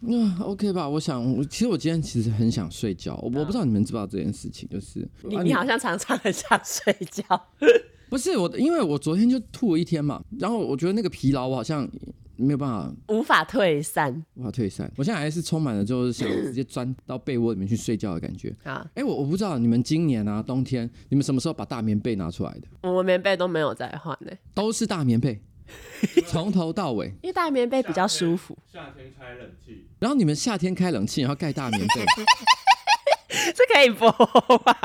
那、呃、OK 吧？我想，我其实我今天其实很想睡觉，我、不知道你们知不知道这件事情，就是你你好像常常很想睡觉，不是我，因为我昨天就吐了一天嘛，然后我觉得那个疲劳我好像没有办法，无法退散，无法退散。我现在还是充满了就是想直接钻到被窝里面去睡觉的感觉啊！哎、欸，我我不知道你们今年啊冬天你们什么时候把大棉被拿出来的？我们棉被都没有再换呢，都是大棉被。从头到尾，因为大棉被比较舒服。夏天开冷气，然后你们夏天开冷气，然后盖大棉被，这可以播吗？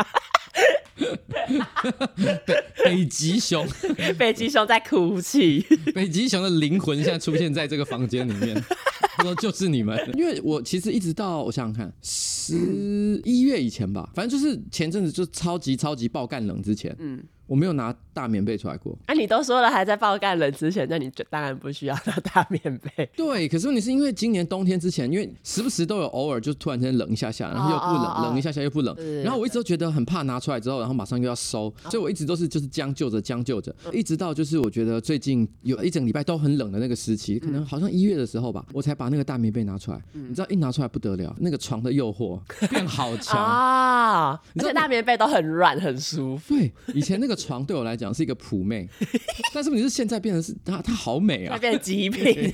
北北极熊，北极熊在哭泣。北极熊的灵魂现在出现在这个房间里面，说就是你们。因为我其实一直到我想想看，十一月以前吧，反正就是前阵子就超级超级爆干冷之前，嗯。我没有拿大棉被出来过。哎、啊，你都说了还在爆干冷之前，那你就当然不需要拿大棉被。对，可是问题是因为今年冬天之前，因为时不时都有偶尔就突然间冷一下下，然后又不冷，哦哦哦冷一下下又不冷，然后我一直都觉得很怕拿出来之后，然后马上又要收，所以我一直都是就是将就着将就着，一直到就是我觉得最近有一整礼拜都很冷的那个时期，可能好像一月的时候吧，我才把那个大棉被拿出来。你知道一拿出来不得了，那个床的诱惑变好强 啊！而且大棉被都很软很舒服。对，以前那个床对我来讲是。一个普妹，但是你是现在变成是她，她好美啊，她变成极品，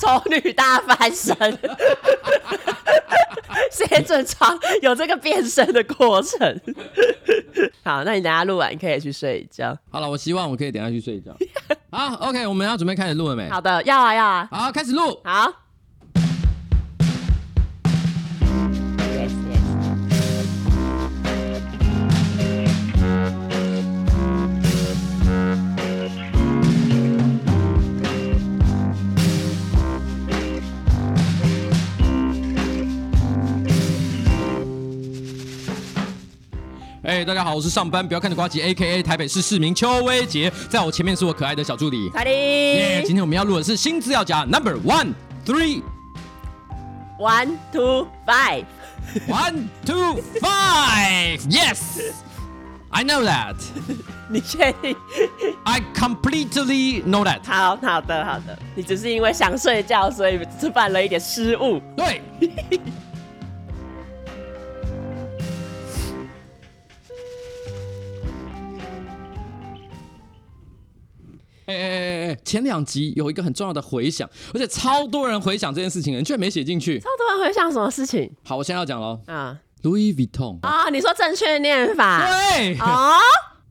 丑女大翻身，谁准床有这个变身的过程？好，那你等下录完，你可以去睡觉。好了，我希望我可以等下去睡觉。好，OK，我们要准备开始录了没？好的，要啊，要啊。好，开始录。好。哎，大家好，我是上班不要看的瓜吉，A.K.A 台北市市民邱威杰，在我前面是我可爱的小助理。彩铃。耶，今天我们要录的是新资料夹 Number One Three One Two Five One Two Five Yes I know that 你确定？I completely know that 好好的好的，你只是因为想睡觉，所以吃犯了一点失误。对。哎哎哎哎！前两集有一个很重要的回响，而且超多人回响这件事情，你居然没写进去。超多人回响什么事情？好，我现在要讲喽。啊，Louis Vuitton 啊，你说正确念法？对啊。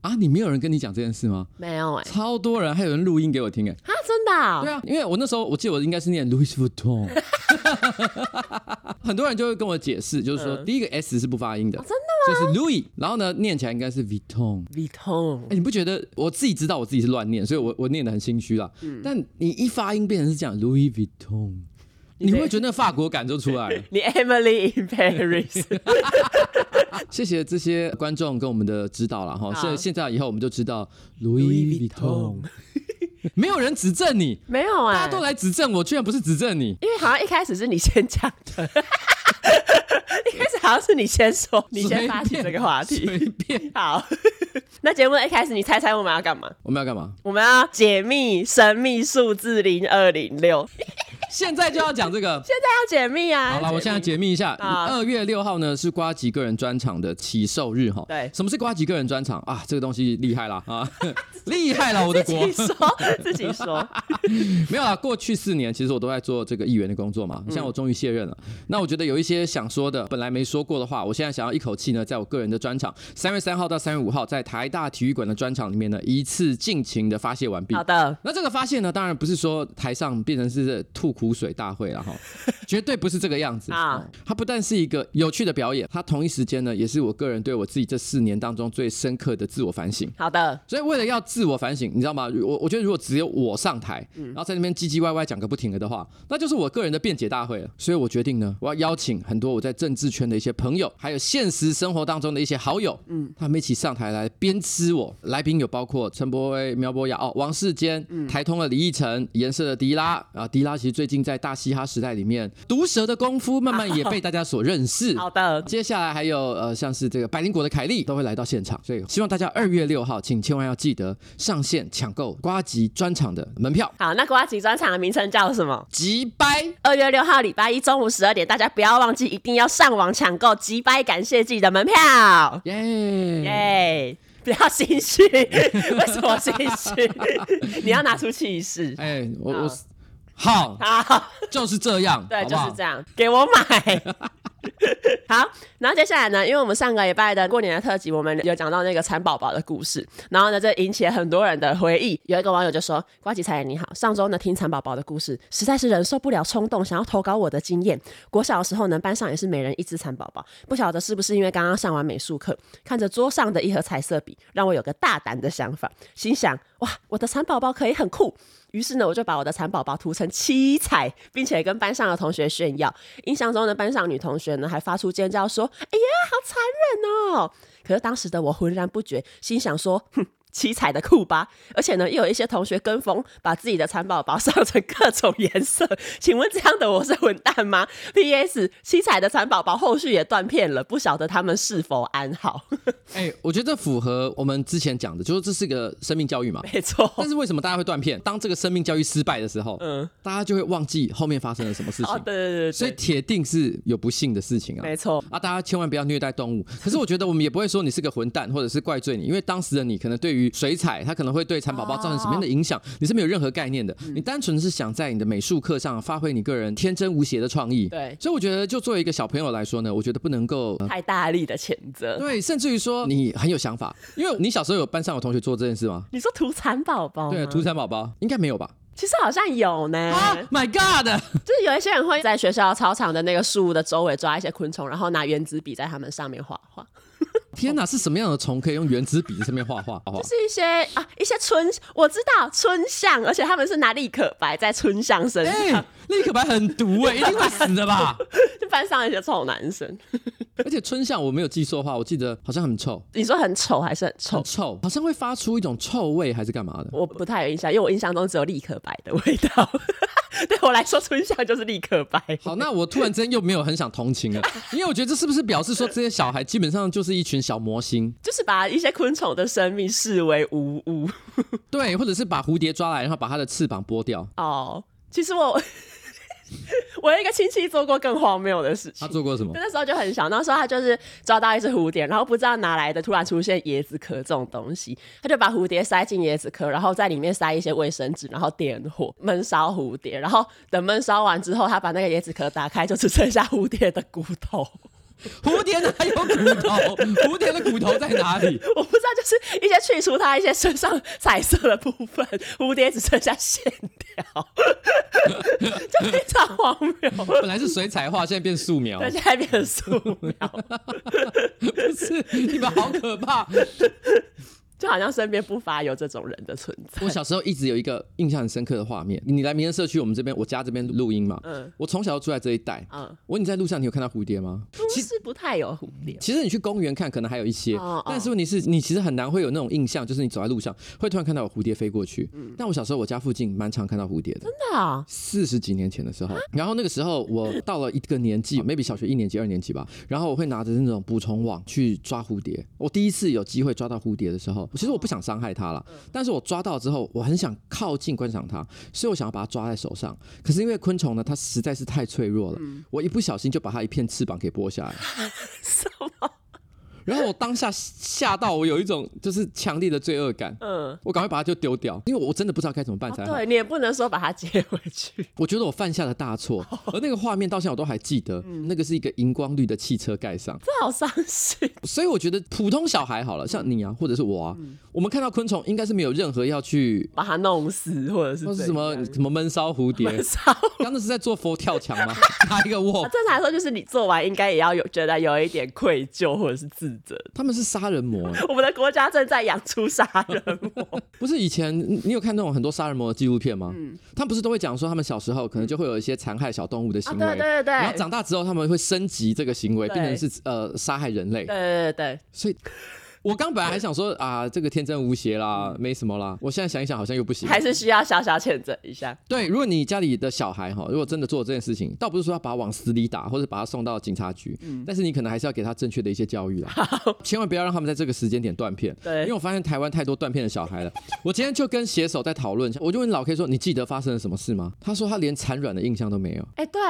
啊！你没有人跟你讲这件事吗？没有哎、欸，超多人，还有人录音给我听哎。啊，真的、哦？对啊，因为我那时候我记得我应该是念 Louis Vuitton，很多人就会跟我解释，就是说、嗯、第一个 S 是不发音的，哦、真的吗？就是 Louis，然后呢念起来应该是 Vuitton。Vuitton，哎，你不觉得我自己知道我自己是乱念，所以我我念得很心虚啦。嗯，但你一发音变成是这样 Louis Vuitton。你会觉得那法国感就出来了。你 Emily in Paris。谢谢这些观众跟我们的指导了哈。所以现在以后我们就知道 Louis Vuitton。没有人指正你，没有啊，大家都来指正我，居然不是指正你。因为好像一开始是你先讲的，一开始好像是你先说，你先发起这个话题。随便。好，那节目的一开始，你猜猜我们要干嘛？我们要干嘛？我们要解密神秘数字零二零六。现在就要讲这个，现在要解密啊！好了，我现在解密一下。二月六号呢是瓜吉个人专场的起售日哈。对，什么是瓜吉个人专场啊？这个东西厉害了啊！厉害了，我的国！说，自己说。没有啊，过去四年其实我都在做这个议员的工作嘛。现在我终于卸任了。那我觉得有一些想说的，本来没说过的话，我现在想要一口气呢，在我个人的专场三月三号到三月五号，在台大体育馆的专场里面呢，一次尽情的发泄完毕。好的。那这个发泄呢，当然不是说台上变成是吐苦水大会了哈，绝对不是这个样子啊！它不但是一个有趣的表演，它同一时间呢，也是我个人对我自己这四年当中最深刻的自我反省。好的，所以为了要自我反省，你知道吗？我我觉得如果只有我上台，然后在那边唧唧歪歪讲个不停了的话，那就是我个人的辩解大会了。所以我决定呢，我要邀请很多我在政治圈的一些朋友，还有现实生活当中的一些好友，嗯，他们一起上台来鞭笞我。来宾有包括陈柏威、苗博雅、哦，王世坚、嗯台通的李义成、颜色的迪拉啊，迪拉其实最近。在大嘻哈时代里面，毒舌的功夫慢慢也被大家所认识。好的，接下来还有呃，像是这个百灵果的凯莉都会来到现场，所以希望大家二月六号，请千万要记得上线抢购瓜吉专场的门票。好，那瓜吉专场的名称叫什么？吉掰。二月六号礼拜一中午十二点，大家不要忘记，一定要上网抢购吉掰感谢祭的门票。耶耶！不要心虚，为什么心虚？你要拿出气势。哎，我我好，好，就是这样，对，好好？就是这样，给我买。好，然后接下来呢，因为我们上个礼拜的过年的特辑，我们有讲到那个蚕宝宝的故事，然后呢，这引起了很多人的回忆。有一个网友就说：“瓜吉彩你好，上周呢听蚕宝宝的故事，实在是忍受不了冲动，想要投稿我的经验。国小的时候呢，班上也是每人一只蚕宝宝，不晓得是不是因为刚刚上完美术课，看着桌上的一盒彩色笔，让我有个大胆的想法，心想：哇，我的蚕宝宝可以很酷。”于是呢，我就把我的蚕宝宝涂成七彩，并且跟班上的同学炫耀。印象中的班上女同学呢，还发出尖叫说：“哎呀，好残忍哦！”可是当时的我浑然不觉，心想说：“哼。”七彩的库巴，而且呢，又有一些同学跟风，把自己的蚕宝宝上成各种颜色。请问这样的我是混蛋吗？P.S. 七彩的蚕宝宝后续也断片了，不晓得他们是否安好？哎、欸，我觉得符合我们之前讲的，就是这是个生命教育嘛，没错。但是为什么大家会断片？当这个生命教育失败的时候，嗯，大家就会忘记后面发生了什么事情。哦、对，对对对，所以铁定是有不幸的事情啊，没错。啊，大家千万不要虐待动物。可是我觉得我们也不会说你是个混蛋，或者是怪罪你，因为当时的你可能对于水彩，它可能。会对蚕宝宝造成什么样的影响？你是没有任何概念的，你单纯是想在你的美术课上发挥你个人天真无邪的创意。对，所以我觉得，就作为一个小朋友来说呢，我觉得不能够太大力的谴责。对，甚至于说你很有想法，因为你小时候有班上有同学做这件事吗？你说涂蚕宝宝？对，涂蚕宝宝应该没有吧？其实好像有呢。Oh my God！就是有一些人会在学校操场的那个树的周围抓一些昆虫，然后拿原子笔在它们上面画画。天哪，是什么样的虫可以用原子笔在上面画画？就是一些啊，一些春，我知道春象，而且他们是拿立可白在春象身上。欸、立可白很毒哎、欸，一定会死的吧？就班上一些臭男生。而且春象我没有记错的话，我记得好像很臭。你说很丑还是很臭？很臭，好像会发出一种臭味还是干嘛的？我不太有印象，因为我印象中只有立可白的味道。对我来说，春象就是立可白。好，那我突然之间又没有很想同情了，因为我觉得这是不是表示说这些小孩基本上就是一群小魔星，就是把一些昆虫的生命视为无物。对，或者是把蝴蝶抓来，然后把它的翅膀剥掉。哦，其实我。我有一个亲戚做过更荒谬的事情。他做过什么？那时候就很小，那时候他就是抓到一只蝴蝶，然后不知道哪来的突然出现椰子壳这种东西，他就把蝴蝶塞进椰子壳，然后在里面塞一些卫生纸，然后点火闷烧蝴蝶，然后等闷烧完之后，他把那个椰子壳打开，就只剩下蝴蝶的骨头。蝴蝶哪有骨头？蝴蝶的骨头在哪里？我不知道，就是一些去除它一些身上彩色的部分，蝴蝶只剩下线条，就非常荒谬。本来是水彩画，现在变素描，对，现在变素描。不是，你们好可怕。就好像身边不乏有这种人的存在。我小时候一直有一个印象很深刻的画面。你来民生社区，我们这边我家这边录音嘛。嗯。我从小就住在这一带。嗯。我问你在路上，你有看到蝴蝶吗？其实不太有蝴蝶。其实你去公园看，可能还有一些。哦。但是问题是你其实很难会有那种印象，就是你走在路上会突然看到有蝴蝶飞过去。嗯。但我小时候我家附近蛮常看到蝴蝶的。真的啊？四十几年前的时候，然后那个时候我到了一个年纪，maybe 小学一年级、二年级吧。然后我会拿着那种捕虫网去抓蝴蝶。我第一次有机会抓到蝴蝶的时候，其实我不想伤害。害它了，但是我抓到之后，我很想靠近观赏它，所以我想要把它抓在手上。可是因为昆虫呢，它实在是太脆弱了，我一不小心就把它一片翅膀给剥下来。什么？然后我当下吓到，我有一种就是强烈的罪恶感。嗯，我赶快把它就丢掉，因为我真的不知道该怎么办才好。对，你也不能说把它接回去。我觉得我犯下了大错，而那个画面到现在我都还记得。嗯那个是一个荧光绿的汽车盖上，这好伤心。所以我觉得普通小孩好了，像你啊，或者是我啊，我们看到昆虫应该是没有任何要去把它弄死，或者是或是什么什么闷烧蝴蝶。刚刚是在做佛跳墙吗？拿一个握。正常来说，就是你做完应该也要有觉得有一点愧疚或者是自责。他们是。杀人魔，我们的国家正在养出杀人魔。不是以前你有看那种很多杀人魔的纪录片吗？嗯，他们不是都会讲说他们小时候可能就会有一些残害小动物的行为，对对对，然后长大之后他们会升级这个行为，变成是呃杀害人类。对对对，所以我刚本来还想说啊，这个天真无邪啦，没什么啦。我现在想一想，好像又不行，还是需要小小谴责一下。对，如果你家里的小孩哈，如果真的做这件事情，倒不是说要把他往死里打，或者把他送到警察局，嗯，但是你可能还是要给他正确的一些教育啦，好 千万不要让他们在这个时间点断片。对，因为我发现台湾太多断片的小孩了。我今天就跟写手在讨论，我就问老 K 说：“你记得发生了什么事吗？”他说他连残软的印象都没有。哎、欸，对，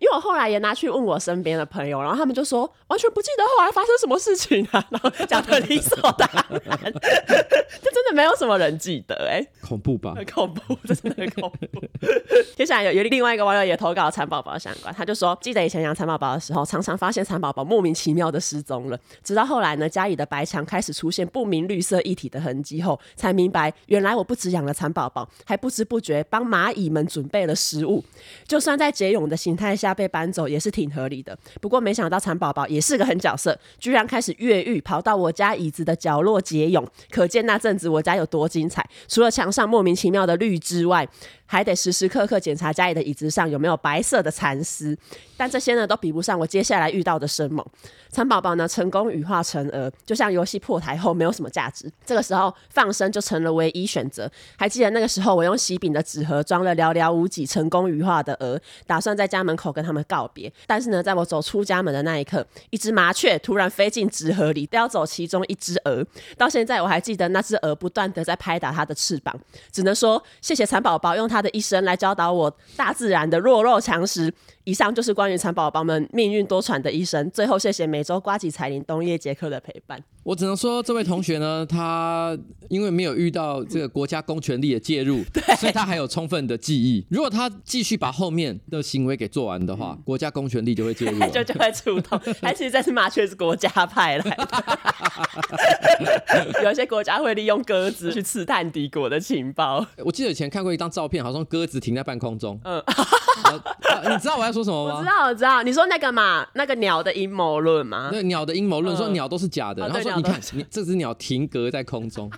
因为我后来也拿去问我身边的朋友，然后他们就说完全不记得后来发生什么事情啊，然后讲的理所当然，这真的没有什么人记得、欸，哎，恐怖吧？很恐怖，真的很恐怖。接下来有有另外一个网友也投稿蚕宝宝相关，他就说记得以前养蚕宝宝的时候，常常发现蚕宝宝莫名其妙的失踪了，直到后来呢，家里的白墙开始出现不明绿色液体的痕迹后，才明白原来我不止养了蚕宝宝，还不知不觉帮蚂蚁们准备了食物。就算在结蛹的形态下被搬走，也是挺合理的。不过没想到蚕宝宝也是个狠角色，居然开始越狱，跑到我家椅子的角落结蛹。可见那阵子我家有多精彩。除了墙上莫名其妙的绿之外，还得时时刻刻检查家里的椅子上有没有白色的蚕丝，但这些呢都比不上我接下来遇到的生猛。蚕宝宝呢成功羽化成蛾，就像游戏破台后没有什么价值，这个时候放生就成了唯一选择。还记得那个时候，我用喜饼的纸盒装了寥寥无几成功羽化的蛾，打算在家门口跟他们告别。但是呢，在我走出家门的那一刻，一只麻雀突然飞进纸盒里，叼走其中一只蛾。到现在我还记得那只蛾不断地在拍打它的翅膀，只能说谢谢蚕宝宝用他的一生来教导我大自然的弱肉强食。以上就是关于蚕宝宝们命运多舛的一生。最后，谢谢每周瓜吉彩铃冬夜杰克的陪伴。我只能说，这位同学呢，他因为没有遇到这个国家公权力的介入，对所以他还有充分的记忆。如果他继续把后面的行为给做完的话，国家公权力就会介入，就就会出动。还其实这是麻雀是国家派来的，有一些国家会利用鸽子去刺探敌国的情报。我记得以前看过一张照片，好像鸽子停在半空中。嗯，你知道我要说什么吗？我知道，我知道。你说那个嘛，那个鸟的阴谋论吗？那鸟的阴谋论说鸟都是假的，然后说。你看，你 这只鸟停格在空中。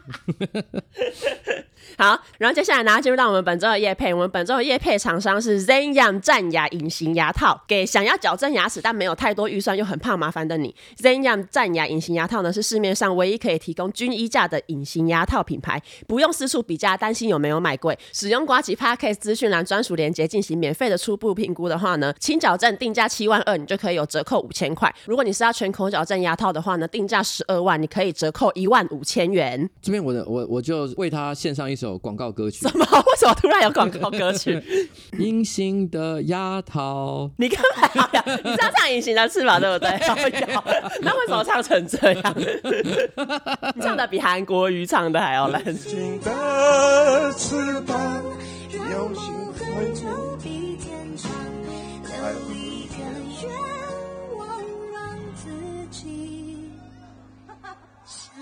好，然后接下来呢，进入到我们本周的夜配。我们本周的夜配厂商是 Zenyum 战牙隐形牙套，给想要矫正牙齿但没有太多预算又很怕麻烦的你。Zenyum 战牙隐形牙套呢，是市面上唯一可以提供均一价的隐形牙套品牌，不用四处比价，担心有没有买贵。使用瓜吉 Podcast 资讯栏专属链接进行免费的初步评估的话呢，轻矫正定价七万二，你就可以有折扣五千块。如果你是要全口矫正牙套的话呢，定价十二万，你可以折扣一万五千元。这边我的我我就为他献上一首。有广告歌曲？什么？为什么突然有广告歌曲？隐形的丫头，你干嘛呀？你是要唱隐形的翅膀 对不对？那为什么唱成这样？你唱的比韩国瑜唱的还要烂。隐形的翅膀，有心会就比天长，留一个愿望让自己。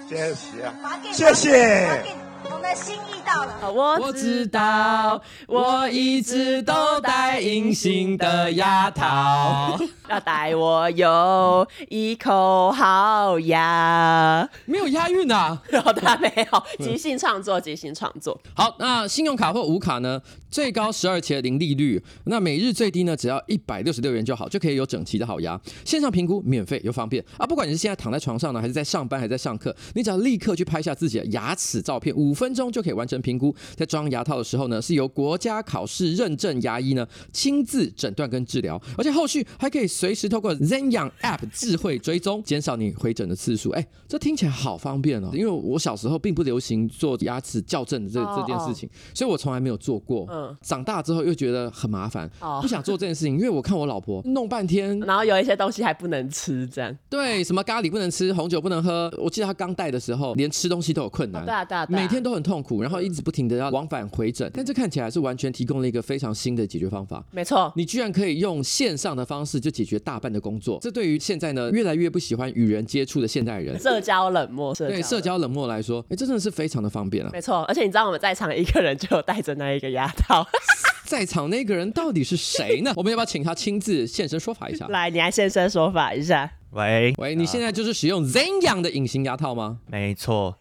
谢谢啊，谢谢。我们的心意到了，我知道，我一直都戴隐形的牙套，要带我有一口好牙，没有押韵啊，好的，没有，即兴创作，即兴创作。好，那信用卡或无卡呢？最高十二期的零利率，那每日最低呢，只要一百六十六元就好，就可以有整齐的好牙。线上评估免费又方便啊！不管你是现在躺在床上呢，还是在上班，还是在上课，你只要立刻去拍下自己的牙齿照片，五分钟就可以完成评估。在装牙套的时候呢，是由国家考试认证牙医呢亲自诊断跟治疗，而且后续还可以随时透过 Zenyang App 智慧追踪，减少你回诊的次数。哎，这听起来好方便哦！因为我小时候并不流行做牙齿矫正的这这件事情，所以我从来没有做过。嗯长大之后又觉得很麻烦，不想做这件事情，因为我看我老婆弄半天，然后有一些东西还不能吃，这样对，什么咖喱不能吃，红酒不能喝。我记得她刚戴的时候，连吃东西都有困难，对啊对啊，每天都很痛苦，然后一直不停的要往返回诊。但这看起来是完全提供了一个非常新的解决方法。没错，你居然可以用线上的方式就解决大半的工作。这对于现在呢越来越不喜欢与人接触的现代人，社交冷漠，对社交冷漠来说，哎，这真的是非常的方便啊。没错，而且你知道我们在场一个人就有带着那一个牙套。在场那个人到底是谁呢？我们要不要请他亲自现身说法一下？来，你来现身说法一下。喂喂，你现在就是使用 Zenyum 的隐形牙套吗？没错。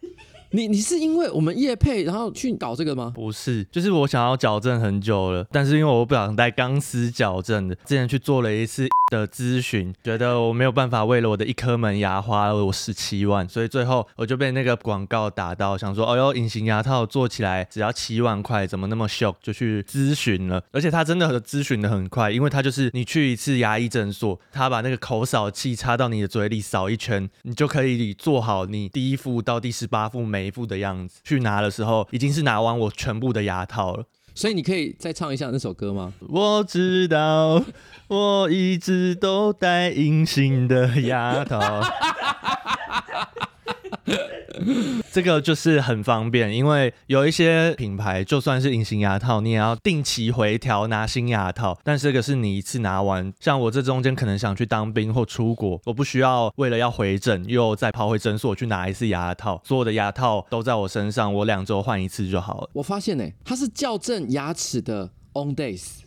你你是因为我们业配然后去搞这个吗？不是，就是我想要矫正很久了，但是因为我不想戴钢丝矫正的，之前去做了一次 的咨询，觉得我没有办法为了我的一颗门牙花了我十七万，所以最后我就被那个广告打到，想说，哦哟，隐形牙套做起来只要七万块，怎么那么秀？就去咨询了，而且他真的咨询的很快，因为他就是你去一次牙医诊所，他把那个口扫器插到你的嘴里扫一圈，你就可以做好你第一副到第十八副每一副的样子。去拿的时候已经是拿完我全部的牙套了。所以你可以再唱一下那首歌吗？我知道，我一直都戴隐形的牙套。这个就是很方便，因为有一些品牌就算是隐形牙套，你也要定期回调拿新牙套。但是这个是你一次拿完，像我这中间可能想去当兵或出国，我不需要为了要回诊又再跑回诊所去拿一次牙套，所有的牙套都在我身上，我两周换一次就好了。我发现呢、欸，它是校正牙齿的 On Days。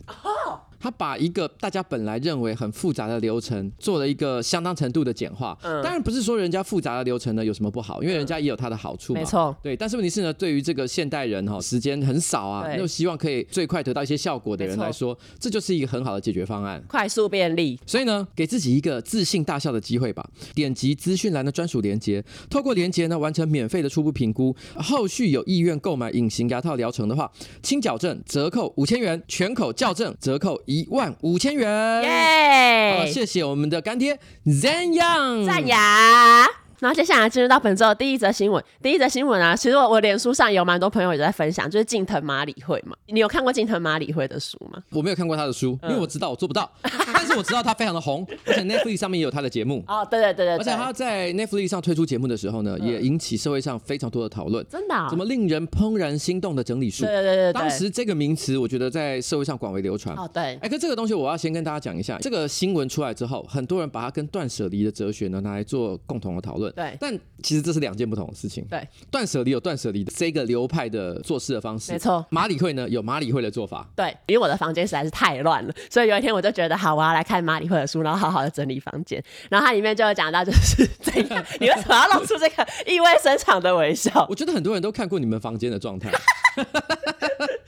他把一个大家本来认为很复杂的流程做了一个相当程度的简化。嗯，当然不是说人家复杂的流程呢有什么不好，因为人家也有它的好处嘛。没错，对。但是问题是呢，对于这个现代人哈，时间很少啊，又希望可以最快得到一些效果的人来说，这就是一个很好的解决方案，快速便利。所以呢，给自己一个自信大笑的机会吧。点击资讯栏的专属链接，透过链接呢完成免费的初步评估，后续有意愿购买隐形牙套疗程的话，轻矫正折扣五千元，全口矫正折扣一万五千。元，耶！好，谢谢我们的干爹 Zen Yang 赞牙。然后接下来进入到本周的第一则新闻。第一则新闻啊，其实我我脸书上有蛮多朋友也在分享，就是近藤麻里惠嘛。你有看过近藤麻里惠的书吗？我没有看过他的书，因为我知道我做不到。嗯、但是我知道他非常的红，而且 Netflix 上面也有他的节目。哦，对对对对。而且他在 Netflix 上推出节目的时候呢，嗯、也引起社会上非常多的讨论。真的、啊？怎么令人怦然心动的整理术？对对对对。当时这个名词，我觉得在社会上广为流传。哦，对。哎，可这个东西我要先跟大家讲一下，这个新闻出来之后，很多人把它跟断舍离的哲学呢拿来做共同的讨论。对。但其实这是两件不同的事情。对，断舍离有断舍离的这个流派的做事的方式。没错，马里会呢有马里会的做法。对，因为我的房间实在是太乱了，所以有一天我就觉得好，我要来看马里会的书，然后好好的整理房间。然后它里面就有讲到，就是这样，你为什么要露出这个意味深长的微笑？我觉得很多人都看过你们房间的状态。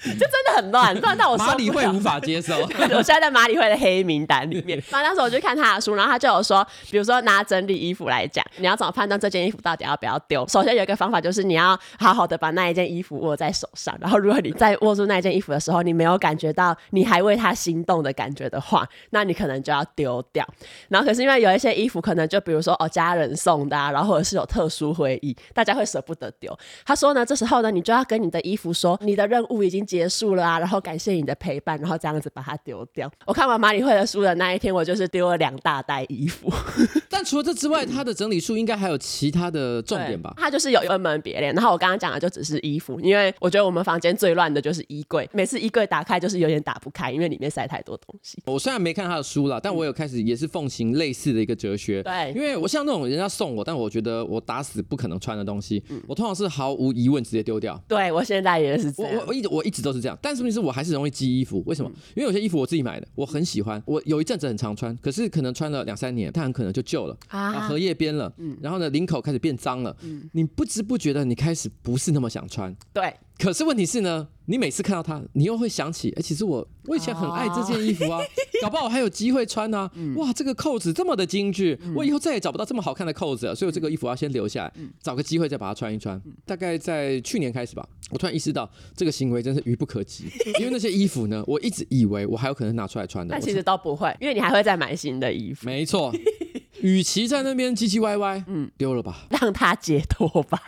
就真的很乱，乱到我马里会无法接受。我现在在马里会的黑名单里面。然后那时候我就看他的书，然后他就有说，比如说拿整理衣服来讲，你要怎么判断这件衣服到底要不要丢？首先有一个方法就是你要好好的把那一件衣服握在手上，然后如果你在握住那一件衣服的时候，你没有感觉到你还为它心动的感觉的话，那你可能就要丢掉。然后可是因为有一些衣服可能就比如说哦家人送的啊，然后或者是有特殊回忆，大家会舍不得丢。他说呢，这时候呢，你就要跟你的衣服说，你的任务已经结束了啊，然后感谢你的陪伴，然后这样子把它丢掉。我看完马里会的书的那一天，我就是丢了两大袋衣服。但除了这之外，它的整理术应该还有其他的重点吧？它就是有分门别类。然后我刚刚讲的就只是衣服，因为我觉得我们房间最乱的就是衣柜，每次衣柜打开就是有点打不开，因为里面塞太多东西。我虽然没看他的书了，但我有开始也是奉行类似的一个哲学。对，因为我像那种人家送我，但我觉得我打死不可能穿的东西，嗯、我通常是毫无疑问直接丢掉。对，我现在也是这样。我我一直我一直都是这样，但是问题是我还是容易积衣服。为什么？嗯、因为有些衣服我自己买的，我很喜欢，我有一阵子很常穿，可是可能穿了两三年，它很可能就旧了啊，荷叶边了，嗯，然后呢领口开始变脏了，嗯，你不知不觉的你开始不是那么想穿，对。可是问题是呢，你每次看到它，你又会想起，哎，其实我我以前很爱这件衣服啊，哦、搞不好我还有机会穿呢、啊。嗯、哇，这个扣子这么的精致，嗯、我以后再也找不到这么好看的扣子了，所以我这个衣服要先留下来，嗯、找个机会再把它穿一穿。嗯、大概在去年开始吧，我突然意识到这个行为真是愚不可及，因为那些衣服呢，我一直以为我还有可能拿出来穿的，但其实都不会，因为你还会再买新的衣服。没错。与其在那边唧唧歪歪，嗯，丢了吧，让他解脱吧，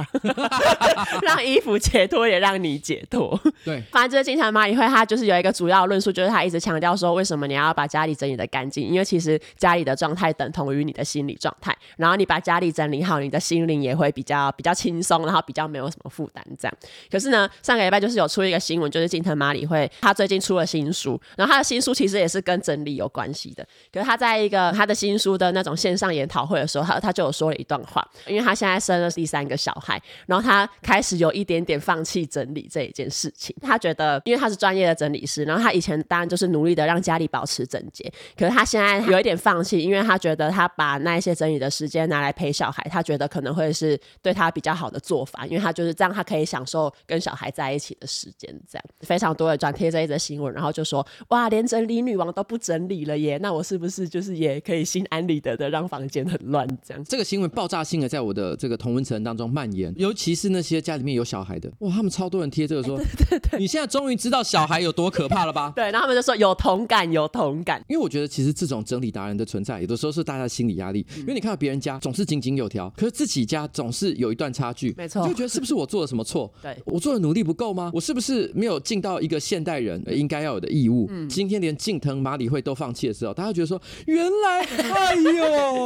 让衣服解脱，也让你解脱。对，反正这个近藤麻里会，他就是有一个主要论述，就是他一直强调说，为什么你要把家里整理的干净？因为其实家里的状态等同于你的心理状态，然后你把家里整理好，你的心灵也会比较 比较轻松，然后比较没有什么负担。这样。可是呢，上个礼拜就是有出一个新闻，就是金藤麻里会他最近出了新书，然后他的新书其实也是跟整理有关系的。可是他在一个他的新书的那种线上。研讨会的时候，他他就有说了一段话，因为他现在生了第三个小孩，然后他开始有一点点放弃整理这一件事情。他觉得，因为他是专业的整理师，然后他以前当然就是努力的让家里保持整洁，可是他现在有一点放弃，因为他觉得他把那一些整理的时间拿来陪小孩，他觉得可能会是对他比较好的做法，因为他就是这样，他可以享受跟小孩在一起的时间。这样，非常多的转贴这一则新闻，然后就说，哇，连整理女王都不整理了耶，那我是不是就是也可以心安理得的让房间很乱？这样，这个新闻爆炸性的在我的这个同温层当中蔓延，尤其是那些家里面有小孩的，哇，他们超多人贴这个说，欸、对对对，你现在终于知道小孩有多可怕了吧？对，然后他们就说有同感，有同感。因为我觉得其实这种整理达人的存在，有的时候是大家的心理压力，嗯、因为你看到别人家总是井井有条，可是自己家总是有一段差距，没错，就觉得是不是我做了什么错？对，我做的努力不够吗？我是不是没有尽到一个现代人应该要有的义务？嗯，今天连近藤麻里惠都放弃的时候，大家觉得说，原来，哎呦，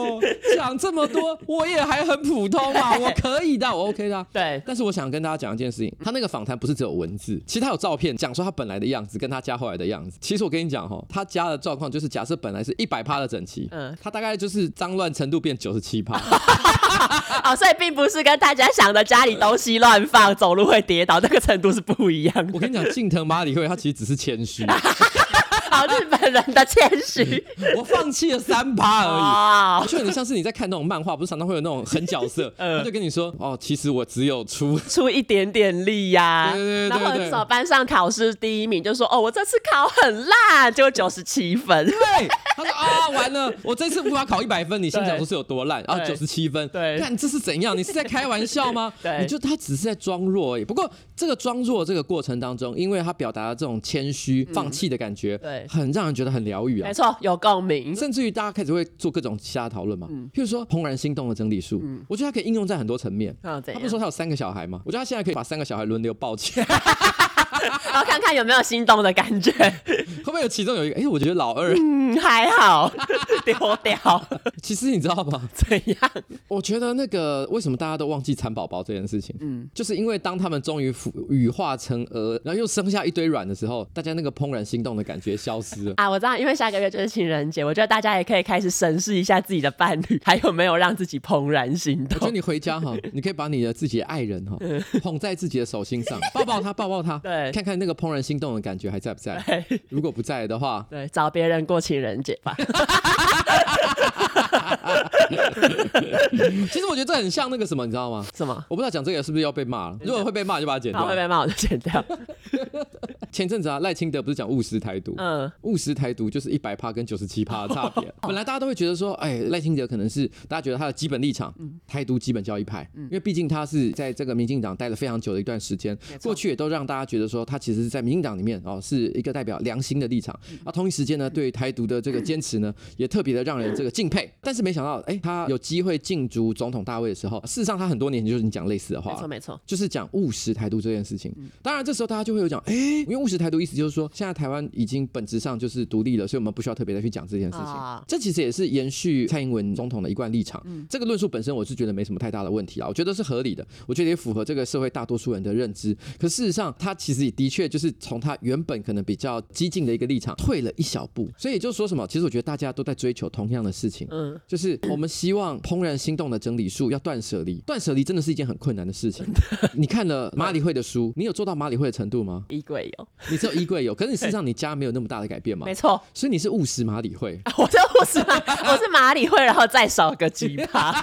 讲这么多，我也还很普通嘛，我可以的，我 OK 的。对，但是我想跟大家讲一件事情，他那个访谈不是只有文字，其实他有照片，讲说他本来的样子跟他家后来的样子。其实我跟你讲哈，他家的状况就是，假设本来是一百趴的整齐，嗯，他大概就是脏乱程度变九十七趴。哦，所以并不是跟大家想的家里东西乱放，走路会跌倒，那个程度是不一样的。我跟你讲，近藤麻里惠他其实只是谦虚。好，日本人的谦虚，我放弃了三趴而已，就很像是你在看那种漫画，不是常常会有那种狠角色，他就跟你说，哦，其实我只有出出一点点力呀，然后说班上考试第一名，就说，哦，我这次考很烂，就九十七分，对，他说啊，完了，我这次无法考一百分，你心想说是有多烂，然后九十七分，对，看这是怎样？你是在开玩笑吗？对，你就他只是在装弱而已。不过这个装弱这个过程当中，因为他表达了这种谦虚、放弃的感觉，对。很让人觉得很疗愈啊，没错，有共鸣，甚至于大家开始会做各种其他讨论嘛，嗯，譬如说怦然心动的整理术，嗯，我觉得它可以应用在很多层面。他不是说他有三个小孩吗？我觉得他现在可以把三个小孩轮流抱起来。然后看看有没有心动的感觉，会不会有其中有一个？哎，我觉得老二嗯还好，丢掉。其实你知道吗？怎样？我觉得那个为什么大家都忘记蚕宝宝这件事情？嗯，就是因为当他们终于羽化成蛾，然后又生下一堆卵的时候，大家那个怦然心动的感觉消失了啊！我知道，因为下个月就是情人节，我觉得大家也可以开始审视一下自己的伴侣还有没有让自己怦然心动。我觉得你回家哈，你可以把你的自己的爱人哈捧在自己的手心上，抱抱他，抱抱他，对，看看那个怦然心动的感觉还在不在？如果不在的话，对，找别人过情人节吧。其实我觉得这很像那个什么，你知道吗？什么？我不知道讲这个是不是要被骂了。如果会被骂，就把它剪掉。会被骂，我就剪掉。前阵子啊，赖清德不是讲务实台独？嗯，务实台独就是一百趴跟九十七趴的差别。本来大家都会觉得说，哎，赖清德可能是大家觉得他的基本立场，台独基本教义派。因为毕竟他是在这个民进党待了非常久的一段时间，过去也都让大家觉得说他其实是在民进党里面哦是一个代表良心的立场。啊，同一时间呢，对台独的这个坚持呢，也特别的让人这个敬佩。但是没想到，哎，他有机会竞逐总统大位的时候，事实上他很多年前就是你讲类似的话，没错没错，就是讲务实台独这件事情。当然这时候大家就会有讲，哎，因为务实台独意思就是说，现在台湾已经本质上就是独立了，所以我们不需要特别的去讲这件事情。这其实也是延续蔡英文总统的一贯立场。这个论述本身我是觉得没什么太大的问题啊，我觉得是合理的，我觉得也符合这个社会大多数人的认知。可事实上，他其实也的确就是从他原本可能比较激进的一个立场退了一小步。所以也就是说什么，其实我觉得大家都在追求同样的事情，嗯，就是我们希望怦然心动的整理术要断舍离。断舍离真的是一件很困难的事情。你看了马里会的书，你有做到马里会的程度吗？衣柜有，你只有衣柜有，可是你事实上你家没有那么大的改变吗？没错，所以你是务实马里会。我是务实，我是马里会，然后再少个几趴。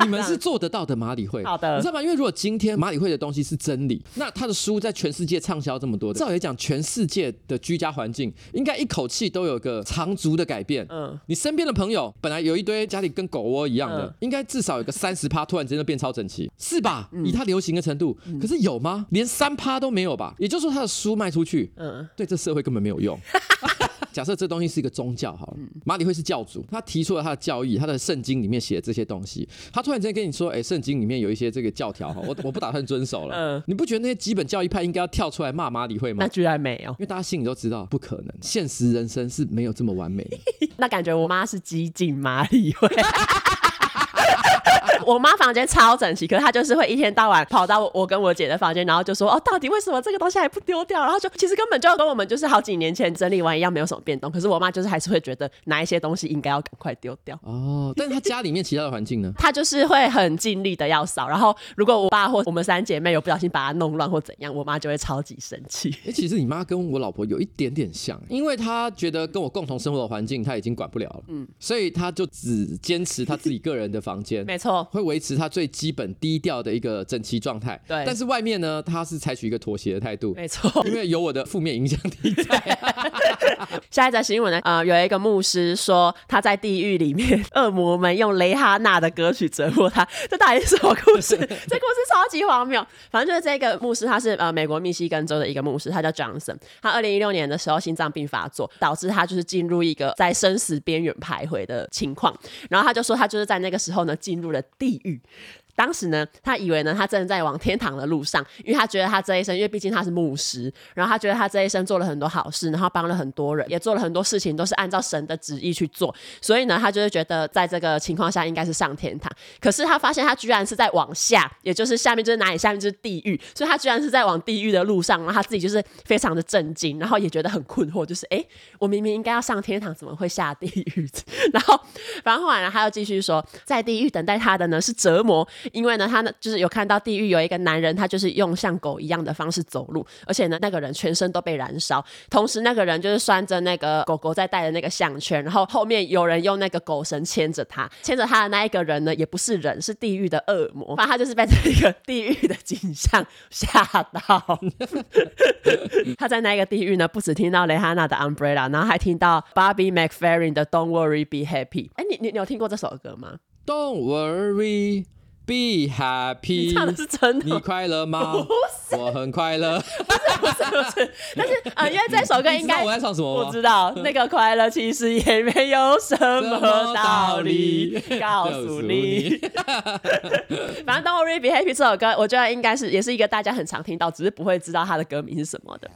你们是做得到的马里会。好的，你知道吗？因为如果今天马里会的东西是真理，那他的书在全世界畅销这么多的，照理讲，全世界的居家环境应该一口气都有个长足的改变。嗯，你身边的朋友本来有一堆家里跟狗窝一样的，嗯、应该至少有个三十趴，突然之间就变超整齐，是吧？嗯、以它流行的程度，可是有吗？连三趴都没有吧？也就是说，他的书卖出去，嗯，对这社会根本没有用。假设这东西是一个宗教好了，马里会是教主，他提出了他的教义，他的圣经里面写的这些东西，他突然之间跟你说，哎，圣经里面有一些这个教条哈，我我不打算遵守了。嗯，你不觉得那些基本教义派应该要跳出来骂马里会吗？那居然没有，因为大家心里都知道不可能，现实人生是没有这么完美的。那感觉我妈是激进麻理惠。我妈房间超整齐，可是她就是会一天到晚跑到我跟我姐的房间，然后就说哦，到底为什么这个东西还不丢掉？然后就其实根本就跟我们就是好几年前整理完一样，没有什么变动。可是我妈就是还是会觉得哪一些东西应该要赶快丢掉。哦，但是她家里面其他的环境呢？她就是会很尽力的要扫，然后如果我爸或我们三姐妹有不小心把它弄乱或怎样，我妈就会超级生气。哎、欸，其实你妈跟我老婆有一点点像，因为她觉得跟我共同生活的环境她已经管不了了，嗯，所以她就只坚持她自己个人的房间，没错，会维持他最基本低调的一个整齐状态。对，但是外面呢，他是采取一个妥协的态度，没错，因为有我的负面影响力在。下一则新闻呢，呃，有一个牧师说他在地狱里面，恶魔们用蕾哈娜的歌曲折磨他，这到底是什么故事？这故事超级荒谬。反正就是这个牧师，他是呃美国密西根州的一个牧师，他叫 Johnson。他二零一六年的时候心脏病发作，导致他就是进入一个在生死边缘徘徊的情况。然后他就说，他就是在那个时候呢，进入入了地狱。当时呢，他以为呢，他正在往天堂的路上，因为他觉得他这一生，因为毕竟他是牧师，然后他觉得他这一生做了很多好事，然后帮了很多人，也做了很多事情，都是按照神的旨意去做，所以呢，他就是觉得在这个情况下应该是上天堂。可是他发现他居然是在往下，也就是下面就是哪里，下面就是地狱，所以他居然是在往地狱的路上，然后他自己就是非常的震惊，然后也觉得很困惑，就是哎，我明明应该要上天堂，怎么会下地狱？然后，反正后来呢，他又继续说，在地狱等待他的呢是折磨。因为呢，他呢就是有看到地狱有一个男人，他就是用像狗一样的方式走路，而且呢，那个人全身都被燃烧，同时那个人就是拴着那个狗狗在戴的那个项圈，然后后面有人用那个狗绳牵着他，牵着他的那一个人呢，也不是人，是地狱的恶魔，反正他就是被这个地狱的景象吓到。他在那个地狱呢，不止听到蕾哈娜的 Umbrella，然后还听到 Bobby McFerrin 的 Don't Worry Be Happy。哎，你你你有听过这首歌吗？Don't worry, be happy。你唱的是真的？你快乐吗？我很快乐。不是不是不是，但是啊、呃，因为这首歌应该我在唱什么？我知道那个快乐其实也没有什么道理，告诉你。反正 Don't worry, be happy 这首歌，我觉得应该是也是一个大家很常听到，只是不会知道它的歌名是什么的。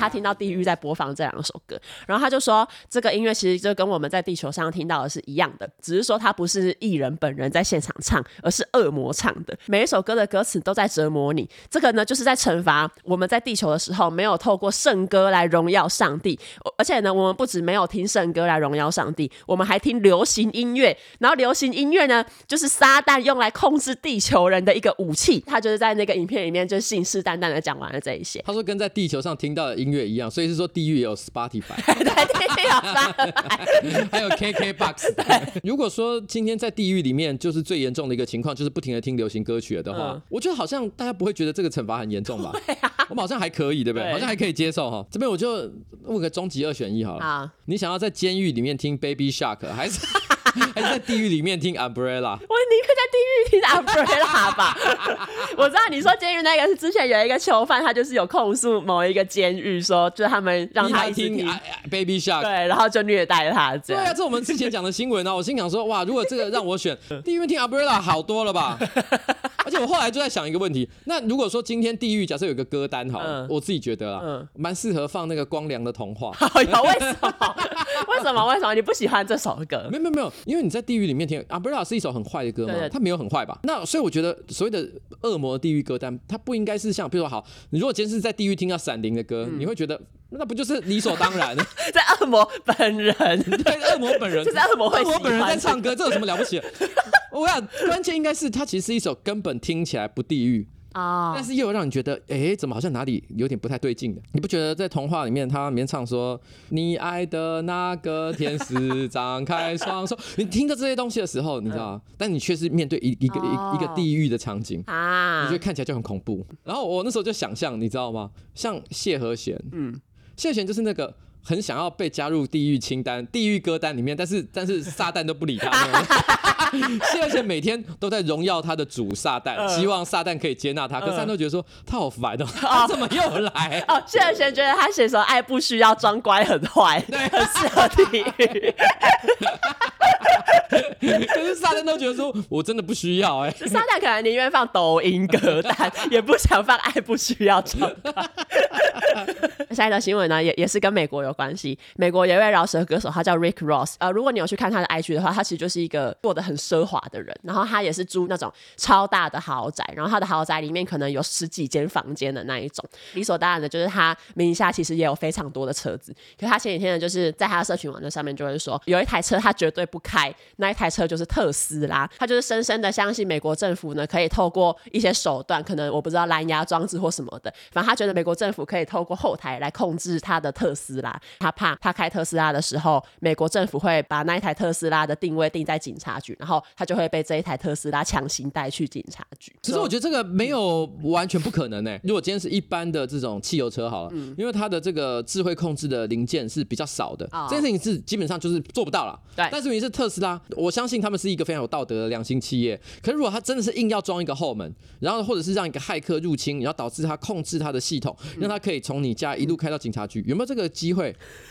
他听到地狱在播放这两首歌，然后他就说，这个音乐其实就跟我们在地球上听到的是一样的，只是说他不是艺人本人在现场唱，而是恶魔唱的。每一首歌的歌词都在折磨你，这个呢就是在惩罚我们在地球的时候没有透过圣歌来荣耀上帝，而且呢我们不止没有听圣歌来荣耀上帝，我们还听流行音乐，然后流行音乐呢就是撒旦用来控制地球人的一个武器。他就是在那个影片里面就信誓旦旦的讲完了这一些。他说跟在地球上听到的音乐一样，所以是说地狱也有 Spotify，对，地狱有 Spotify，还有 KKBox。如果说今天在地狱里面就是最严重的一个情况，就是不停的听流行歌曲了的话，嗯、我觉得好像大家不会觉得这个惩罚很严重吧？啊、我们好像还可以，对不对？对好像还可以接受哈。这边我就问个终极二选一好了，好，你想要在监狱里面听 Baby Shark 还是？还是在地狱里面听 Umbrella，我宁可在地狱听 Umbrella 吧。我知道你说监狱那个是之前有一个囚犯，他就是有控诉某一个监狱，说就是他们让他一听，听 Baby Shark，对，然后就虐待他这样。对啊，这是我们之前讲的新闻啊。我心想说，哇，如果这个让我选 地狱听 Umbrella 好多了吧？而且我后来就在想一个问题，那如果说今天地狱假设有个歌单好了，嗯、我自己觉得啊，蛮适、嗯、合放那个光良的童话。好呀，为什么？为什么？为什么你不喜欢这首歌？没有没有没有。因为你在地狱里面听《Umbrella》是一首很坏的歌嘛，它没有很坏吧？那所以我觉得所谓的恶魔的地狱歌单，它不应该是像，比如说好，你如果今天是在地狱听到闪灵的歌，你会觉得那不就是理所当然？在恶魔本人，对，恶魔本人，就是恶魔会，恶魔本人在唱歌，这有什么了不起？我想关键应该是它其实是一首根本听起来不地狱。啊！Oh. 但是又让你觉得，哎、欸，怎么好像哪里有点不太对劲的？你不觉得在童话里面，他里面唱说“你爱的那个天使张开双手”，你听到这些东西的时候，你知道吗？但你却是面对一一个、oh. 一一个地狱的场景啊！你觉得看起来就很恐怖。然后我那时候就想象，你知道吗？像谢和弦，嗯，谢和弦就是那个。很想要被加入地狱清单、地狱歌单里面，但是但是撒旦都不理他，谢和弦每天都在荣耀他的主撒旦，希望撒旦可以接纳他，可是撒旦都觉得说他好烦哦，他怎么又来？哦，谢尔贤觉得他写说爱不需要装乖很坏，对，很适合地狱。可是撒旦都觉得说，我真的不需要哎、欸。撒旦可能宁愿放抖音歌单，也不想放爱不需要装乖。下一条新闻呢，也也是跟美国有关系。美国有一位饶舌歌手，他叫 Rick Ross。呃，如果你有去看他的 IG 的话，他其实就是一个过得很奢华的人。然后他也是租那种超大的豪宅，然后他的豪宅里面可能有十几间房间的那一种。理所当然的就是他名下其实也有非常多的车子。可是他前几天呢，就是在他的社群网站上面就会说，有一台车他绝对不开，那一台车就是特斯拉。他就是深深的相信美国政府呢，可以透过一些手段，可能我不知道蓝牙装置或什么的，反正他觉得美国政府可以透过后台来控制他的特斯拉。他怕他开特斯拉的时候，美国政府会把那一台特斯拉的定位定在警察局，然后他就会被这一台特斯拉强行带去警察局。其实我觉得这个没有完全不可能呢、欸。如果今天是一般的这种汽油车好了，嗯、因为它的这个智慧控制的零件是比较少的，哦、这件事情是基本上就是做不到了。对，但是问题是特斯拉，我相信他们是一个非常有道德的良心企业。可是如果他真的是硬要装一个后门，然后或者是让一个骇客入侵，然后导致他控制他的系统，让他可以从你家一路开到警察局，有没有这个机会？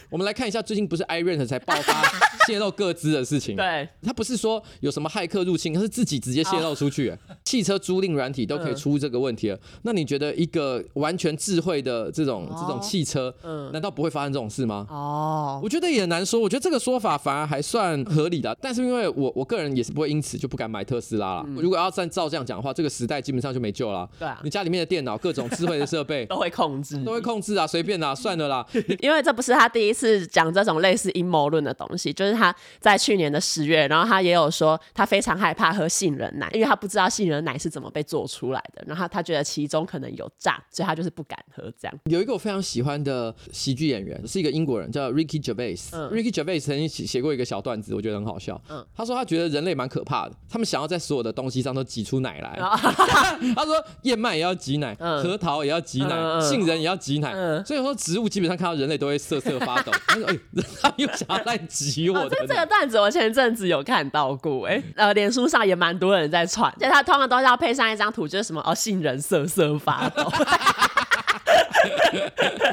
我们来看一下，最近不是 iRent 才爆发 泄露各资的事情？对，他不是说有什么骇客入侵，他是自己直接泄露出去。汽车租赁软体都可以出这个问题了，那你觉得一个完全智慧的这种这种汽车，难道不会发生这种事吗？哦，我觉得也难说。我觉得这个说法反而还算合理的。但是因为我我个人也是不会因此就不敢买特斯拉了。如果要按照这样讲的话，这个时代基本上就没救了。对啊，你家里面的电脑各种智慧的设备 都会控制，都会控制啊，随便啦，算了啦。因为这不是他第一次讲这种类似阴谋论的东西，就是他在去年的十月，然后他也有说他非常害怕喝杏仁奶，因为他不知道杏仁奶是怎么被做出来的，然后他觉得其中可能有诈，所以他就是不敢喝这样。有一个我非常喜欢的喜剧演员，是一个英国人，叫 Ricky Gervais。嗯，Ricky Gervais 曾经写过一个小段子，我觉得很好笑。嗯，他说他觉得人类蛮可怕的，他们想要在所有的东西上都挤出奶来。他说燕麦也要挤奶，核桃也要挤奶，杏仁也要挤奶。所以说植物基本上看到人类都会瑟瑟发抖。他说：“哎，他又想要来挤我的。”这个段子我前阵子有看到过，哎，呃，脸书上也蛮多人在传，就他通常都是要配上一张图，就是什么哦，杏仁瑟瑟发抖。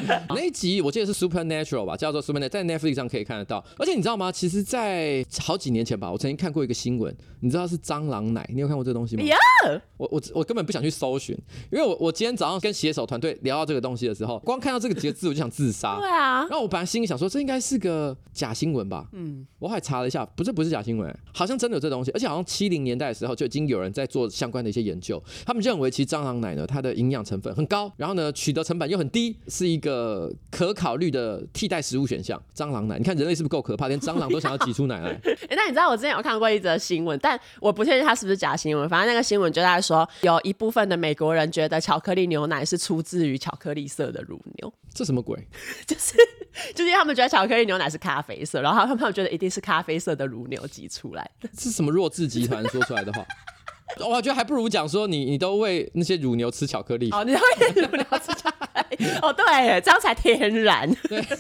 那一集我记得是 Supernatural 吧，叫做 Supernatural，在 Netflix 上可以看得到。而且你知道吗？其实，在好几年前吧，我曾经看过一个新闻，你知道是蟑螂奶，你有看过这个东西吗!我我我根本不想去搜寻，因为我我今天早上跟携手团队聊到这个东西的时候，光看到这个几个字我就想自杀。对啊。然后我本来心里想说，这应该是个假新闻吧？嗯。我还查了一下，不是不是假新闻，好像真的有这东西，而且好像七零年代的时候就已经有人在做相关的一些研究。他们认为其实蟑螂奶呢，它的营养成分很高，然后呢取得成本又很低，是一个可考虑的替代食物选项。蟑螂奶，你看人类是不是够可怕？连蟑螂都想要挤出奶来。哎，那你知道我之前有看过一则新闻，但我不确定它是不是假新闻。反正那个新闻就在说，有一部分的美国人觉得巧克力牛奶是出自于巧克力色的乳牛。这什么鬼？就是就是因为他们觉得巧克力牛奶是咖啡色，然后他们他们觉得一定是咖啡色的乳牛挤出来的。是什么弱智集团说出来的话？我觉得还不如讲说你你都喂那些乳牛吃巧克力。哦，你都喂乳牛吃巧克力。哦，对，这样才天然。对。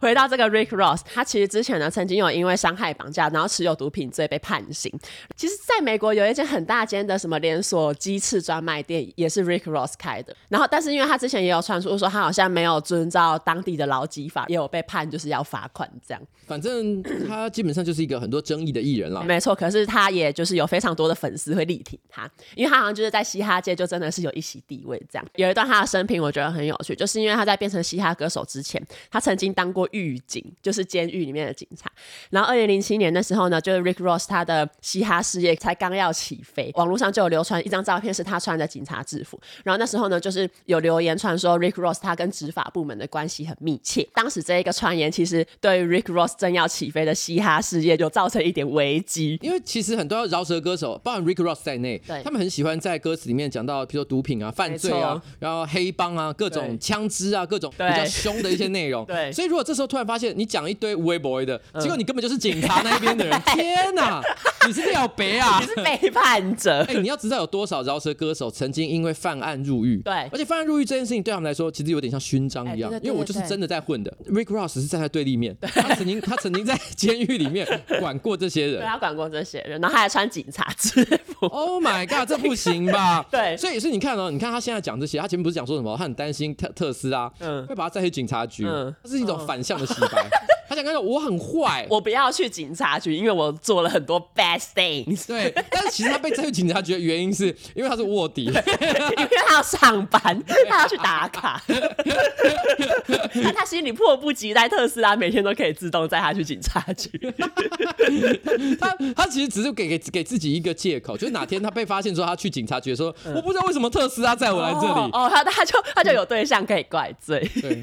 回到这个 Rick Ross，他其实之前呢曾经有因为伤害、绑架，然后持有毒品罪被判刑。其实，在美国有一间很大间的什么连锁鸡翅专卖店，也是 Rick Ross 开的。然后，但是因为他之前也有传出说他好像没有遵照当地的劳基法，也有被判就是要罚款这样。反正他基本上就是一个很多争议的艺人了。没错，可是他也就是有非常多的粉丝会力挺他，因为他好像就是在嘻哈界就真的是有一席地位这样。有一段他的生平我觉得很有趣，就是因为他在变成嘻哈歌手之前，他曾经当过。狱警就是监狱里面的警察。然后二零零七年的时候呢，就是 Rick Ross 他的嘻哈事业才刚要起飞，网络上就有流传一张照片，是他穿着警察制服。然后那时候呢，就是有留言传说 Rick Ross 他跟执法部门的关系很密切。当时这一个传言其实对 Rick Ross 正要起飞的嘻哈事业就造成一点危机。因为其实很多饶舌歌手，包含 Rick Ross 在内，对。他们很喜欢在歌词里面讲到，比如说毒品啊、犯罪啊，然后黑帮啊、各种枪支啊、各种比较凶的一些内容。对，所以如果这时候突然发现你讲一堆无微博的，结果你根本就是警察那一边的人，嗯、天哪，你是廖北啊，你是背叛者。哎、欸，你要知道有多少饶舌歌手曾经因为犯案入狱，对，而且犯案入狱这件事情对他们来说其实有点像勋章一样，欸、因为我就是真的在混的。Rick Ross 是站在对立面，他曾经他曾经在监狱里面管过这些人，对他管过这些人，然后他还穿警察制服。Oh my god，这不行吧？对，所以是你看哦，你看他现在讲这些，他前面不是讲说什么？他很担心特特斯拉，嗯，会把他带去警察局，嗯，这是一种反向的洗白。他想跟他说我很坏，我不要去警察局，因为我做了很多 bad things。对，但是其实他被带去警察局的原因是因为他是卧底，因为他要上班，他要去打卡。那他心里迫不及待，特斯拉每天都可以自动载他去警察局。他他其实只是给给给自己一个借口，就是哪天他被发现说他去警察局说，嗯、我不知道为什么特斯拉载我来这里。哦，他、哦、他就他就有对象可以怪罪。对，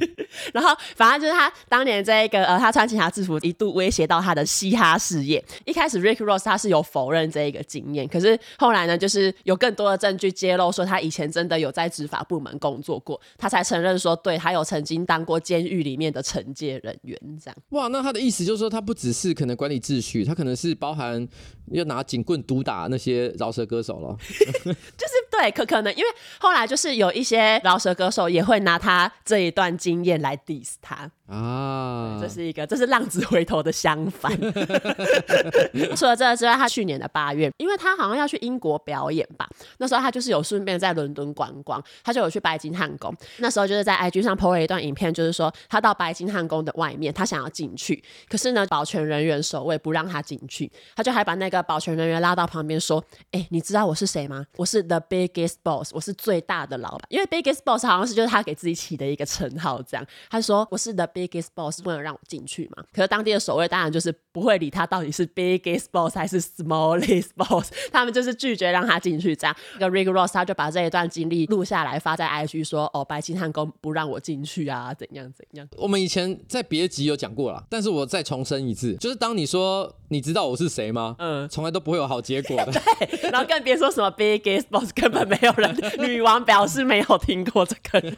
然后反正就是他当年这一个呃，他穿警察制服一度威胁到他的嘻哈事业。一开始 Rick Ross 他是有否认这一个经验，可是后来呢，就是有更多的证据揭露说他以前真的有在执法部门工作过，他才承认说，对，他有曾经当过监狱里面的惩戒人员这样。哇，那他的意思就是说，他不只是可能管理秩序，他可能是包含要拿警棍毒打那些饶舌歌手了。就是对，可可能因为后来就是有一些饶舌歌手也会拿他这一段经验来 diss 他啊，这是一个这是浪子回头的相反。除了这个之外，他去年的八月，因为他好像要去英国表演吧，那时候他就是有顺便在伦敦观光，他就有去白金汉宫。那时候就是在 IG 上 po 了一段影片，就是说他到白金汉宫的外面，他想要进去，可是呢，保全人员守卫不让他进去，他就还把那个保全人员拉到旁边说：“哎、欸，你知道我是谁吗？我是 the biggest boss，我是最大的老板。因为 biggest boss 好像是就是他给自己起的一个称号，这样。他说我是 the biggest boss，不能让我进去嘛。可是当地的守卫当然就是不会理他到底是 biggest boss 还是 smallest boss，他们就是拒绝让他进去。这样，那个 Rick Ross 他就把这一段经历录下来发在 IG 说：哦，白金汉宫不让我进去啊，怎样怎样。我们以前在别集有讲过了，但是我再重申一次，就是当你说你知道我是谁吗？嗯，从来都不会有好结果的。对，然后更别说什么 biggest boss，根本没有人。女王表示没有听过这个人。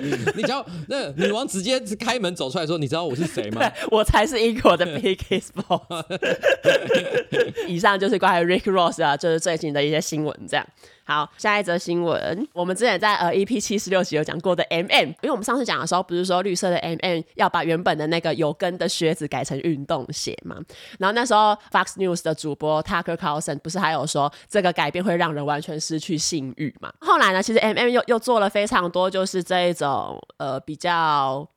你知道那女王直接开门走出来说：“你知道我是谁吗？” 我才是英国的 biggest boss。以上就是关于 Rick Ross 啊，就是最近的一些新闻，这样。好，下一则新闻，我们之前在呃 EP 七十六集有讲过的 MM，因为我们上次讲的时候不是说绿色的 MM 要把原本的那个有跟的靴子改成运动鞋嘛？然后那时候 Fox News 的主播 Tucker Carlson 不是还有说这个改变会让人完全失去性欲嘛？后来呢，其实 MM 又又做了非常多就是这一种呃比较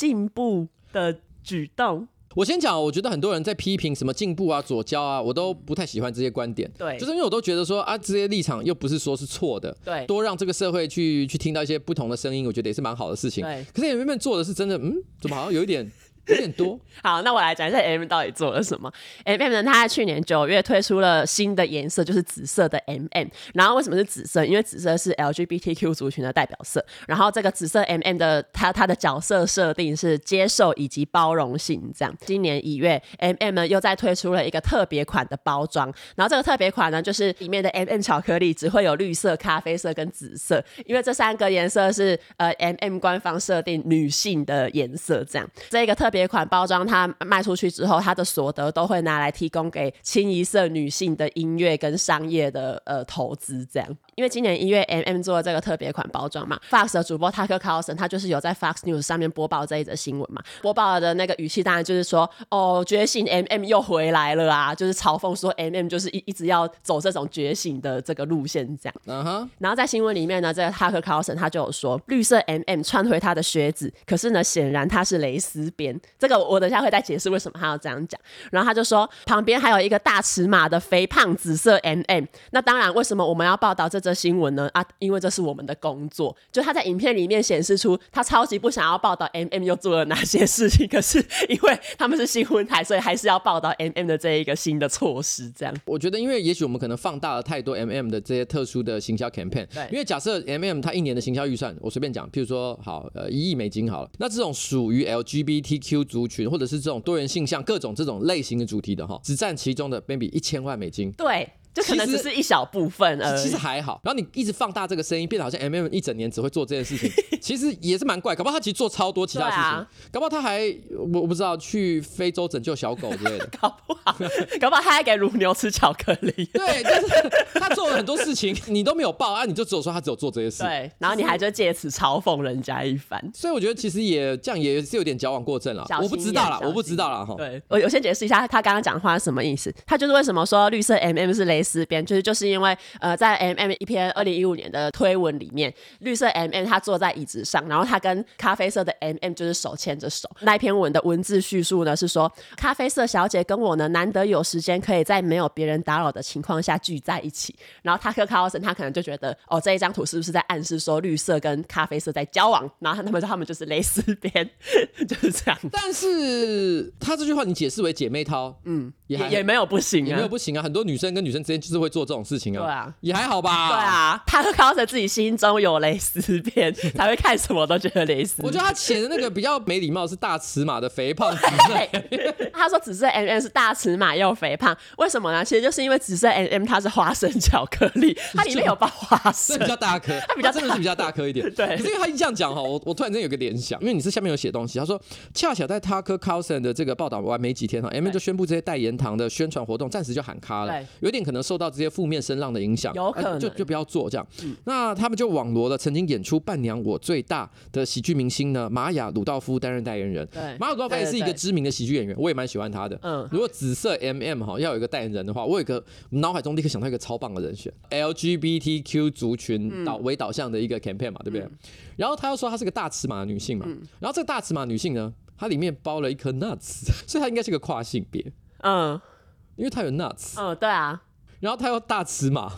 进步的举动。我先讲，我觉得很多人在批评什么进步啊、左交啊，我都不太喜欢这些观点。对，就是因为我都觉得说啊，这些立场又不是说是错的。对，多让这个社会去去听到一些不同的声音，我觉得也是蛮好的事情。对，可是你明明做的是真的，嗯，怎么好像有一点。有点多。好，那我来讲一下 M M 到底做了什么。M M 呢，它在去年九月推出了新的颜色，就是紫色的 M M。然后为什么是紫色？因为紫色是 L G B T Q 族群的代表色。然后这个紫色 M M 的它它的角色设定是接受以及包容性。这样，今年一月 M M 呢又再推出了一个特别款的包装。然后这个特别款呢，就是里面的 M M 巧克力只会有绿色、咖啡色跟紫色，因为这三个颜色是呃 M M 官方设定女性的颜色。这样，这个特别。款包装它卖出去之后，它的所得都会拿来提供给清一色女性的音乐跟商业的呃投资，这样。因为今年一月，MM 做了这个特别款包装嘛，Fox 的主播 Tucker Carlson 他就是有在 Fox News 上面播报这一则新闻嘛，播报的那个语气当然就是说，哦，觉醒 MM 又回来了啊，就是嘲讽说 MM 就是一一直要走这种觉醒的这个路线这样。嗯哼。然后在新闻里面呢，这个 Tucker Carlson 他就有说，绿色 MM 穿回他的靴子，可是呢，显然他是蕾丝边。这个我等一下会再解释为什么他要这样讲。然后他就说，旁边还有一个大尺码的肥胖紫色 MM。那当然，为什么我们要报道这则？新闻呢啊，因为这是我们的工作。就他在影片里面显示出他超级不想要报道 MM 又做了哪些事情，可是因为他们是新闻台，所以还是要报道 MM 的这一个新的措施。这样，我觉得，因为也许我们可能放大了太多 MM 的这些特殊的行销 campaign。对，因为假设 MM 他一年的行销预算，我随便讲，譬如说好呃一亿美金好了，那这种属于 LGBTQ 族群或者是这种多元性向各种这种类型的主题的哈，只占其中的 maybe 一千万美金。对。就可能只是一小部分而已，其实还好。然后你一直放大这个声音，变得好像 MM 一整年只会做这件事情，其实也是蛮怪。搞不好他其实做超多其他事情，啊、搞不好他还我我不知道去非洲拯救小狗之类的。搞不好，搞不好他还给乳牛吃巧克力。对，就是他做了很多事情，你都没有报啊，你就只有说他只有做这些事。对，然后你还就借此嘲讽人家一番。所以我觉得其实也这样也是有点矫枉过正了。我不知道啦，我不知道啦哈。对，我我先解释一下他刚刚讲的话是什么意思。他就是为什么说绿色 MM 是蕾蕾丝边，就是就是因为呃，在 M M 一篇二零一五年的推文里面，绿色 M M 他坐在椅子上，然后他跟咖啡色的 M M 就是手牵着手。那一篇文的文字叙述呢是说，咖啡色小姐跟我呢难得有时间可以在没有别人打扰的情况下聚在一起。然后他克·卡尔森他可能就觉得，哦，这一张图是不是在暗示说绿色跟咖啡色在交往？然后他们说他们就是蕾丝边，就是这样。但是他这句话你解释为姐妹淘，嗯，也也，也没有不行啊，也没有不行啊。很多女生跟女生之间就是会做这种事情啊，对啊，也还好吧。对啊，塔克·卡尔森自己心中有蕾丝边，才会看什么都觉得蕾丝。我觉得他写的那个比较没礼貌，是大尺码的肥胖紫色。他说紫色 M M 是大尺码又肥胖，为什么呢？其实就是因为紫色 M M 它是花生巧克力，它里面有包花生，比较大颗，它比较真的是比较大颗一点。对，可是因为他一这样讲哈，我我突然间有个联想，因为你是下面有写东西，他说恰巧在 Tucker Carlson 的这个报道完没几天哈，M M 就宣布这些代言糖的宣传活动暂时就喊卡了，有点可能受到这些负面声浪的影响，有可能就就不要做这样。那他们就网罗了曾经演出《伴娘我最大》的喜剧明星呢，玛雅鲁道夫担任代言人。对，玛雅鲁道夫也是一个知名的喜剧演员，我也蛮喜欢他的。嗯，如果紫色 M M 哈要有一个代言人的话，我有一个脑海中立刻想到一个超棒的人选，L G B T Q 族群导为导向的一个 campaign 嘛，对不对？然后他又说她是个大尺码的女性嘛，然后这个大尺码女性呢，她里面包了一颗 nuts，所以她应该是个跨性别。嗯，因为她有 nuts。嗯，对啊。然后他又大尺码。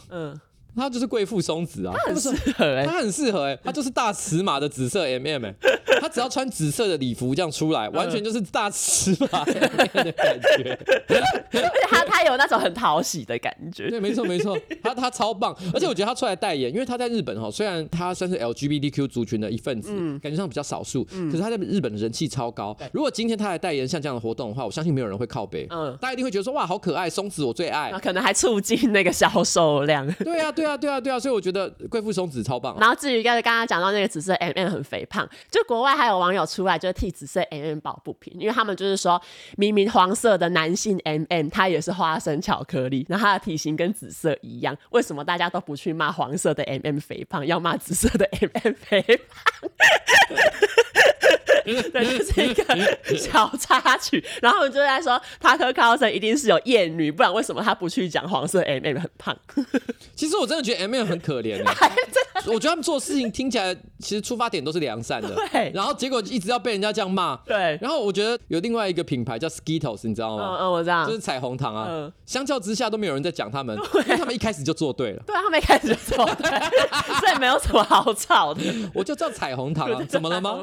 他就是贵妇松子啊，他很适合哎，他很适合哎，他就是大尺码的紫色 M M 哎，他只要穿紫色的礼服这样出来，完全就是大尺码的 感觉，而且他他有那种很讨喜的感觉，对，没错没错，他他超棒，而且我觉得他出来代言，因为他在日本哈，虽然他算是 L G B T Q 族群的一份子，感觉上比较少数，可是他在日本的人气超高。如果今天他来代言像这样的活动的话，我相信没有人会靠背，嗯，大家一定会觉得说哇好可爱，松子我最爱，可能还促进那个销售量。对啊对啊对啊对啊，所以我。觉得贵妇松子超棒，然后至于刚才刚刚讲到那个紫色 M M 很肥胖，就国外还有网友出来就替紫色 M M 抱不平，因为他们就是说明明黄色的男性 M M 他也是花生巧克力，然后他的体型跟紫色一样，为什么大家都不去骂黄色的 M M 肥胖，要骂紫色的 M M 肥胖？对，就是一个小插曲，然后我们就在说，塔克·卡尔森一定是有厌女，不然为什么他不去讲黄色 M M 很胖？其实我真的觉得 M M 很可怜，我觉得他们做事情听起来其实出发点都是良善的，对。然后结果一直要被人家这样骂，对。然后我觉得有另外一个品牌叫 Skittles，你知道吗？嗯嗯，我知道，就是彩虹糖啊。相较之下都没有人在讲他们，因为他们一开始就做对了。对啊，他们一开始就做对，所以没有什么好吵的。我就叫彩虹糖啊，怎么了吗？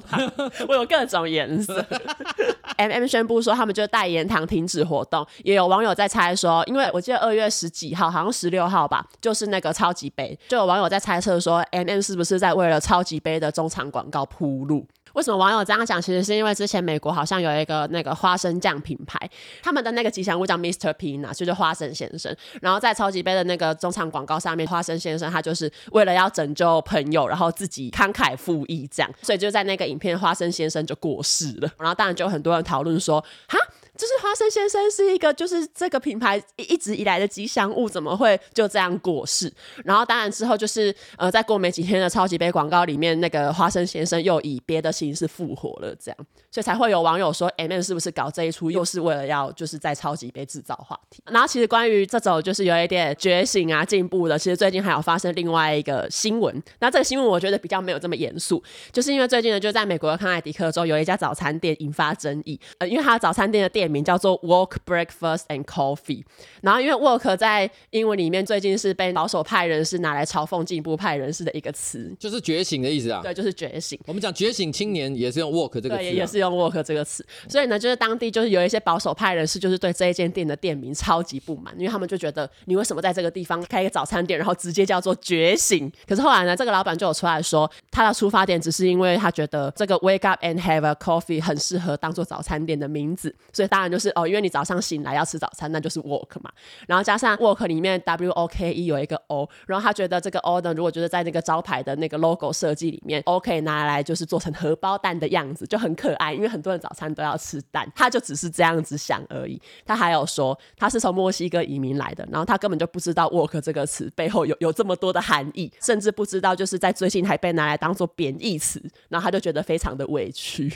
我有各种颜色。M M 宣布说他们就代言糖停止活动，也有网友在猜说，因为我记得二月十几号，好像十六号吧，就是那个超级杯，就有网友在猜测说 M M 是不是在为了超级杯的中场广告铺路。为什么网友这样讲？其实是因为之前美国好像有一个那个花生酱品牌，他们的那个吉祥物叫 Mr. Peanut，就是花生先生。然后在超级杯的那个中场广告上面，花生先生他就是为了要拯救朋友，然后自己慷慨赴义这样，所以就在那个影片，花生先生就过世了。然后当然就很多人讨论说，哈。就是花生先生是一个，就是这个品牌一直以来的吉祥物，怎么会就这样过世？然后当然之后就是呃，在过没几天的超级杯广告里面，那个花生先生又以别的形式复活了，这样，所以才会有网友说，M&M 是不是搞这一出，又是为了要就是在超级杯制造话题？然后其实关于这种就是有一点觉醒啊、进步的，其实最近还有发生另外一个新闻。那这个新闻我觉得比较没有这么严肃，就是因为最近呢，就在美国的康乃狄克州有一家早餐店引发争议，呃，因为他早餐店的店。名叫做 Woke Breakfast and Coffee，然后因为 Woke 在英文里面最近是被保守派人士拿来嘲讽进步派人士的一个词，就是觉醒的意思啊。对，就是觉醒。我们讲觉醒青年也是用 Woke 这个词啊，对，也是用 Woke 这个词。所以呢，就是当地就是有一些保守派人士，就是对这一间店的店名超级不满，因为他们就觉得你为什么在这个地方开一个早餐店，然后直接叫做觉醒？可是后来呢，这个老板就有出来说，他的出发点只是因为他觉得这个 Wake up and have a coffee 很适合当做早餐店的名字，所以当然就是哦，因为你早上醒来要吃早餐，那就是 work 嘛。然后加上 work 里面 W O K E 有一个 O，然后他觉得这个 O 呢，如果就是在那个招牌的那个 logo 设计里面，O 可以拿来就是做成荷包蛋的样子，就很可爱。因为很多人早餐都要吃蛋，他就只是这样子想而已。他还有说他是从墨西哥移民来的，然后他根本就不知道 work 这个词背后有有这么多的含义，甚至不知道就是在最近还被拿来当做贬义词，然后他就觉得非常的委屈。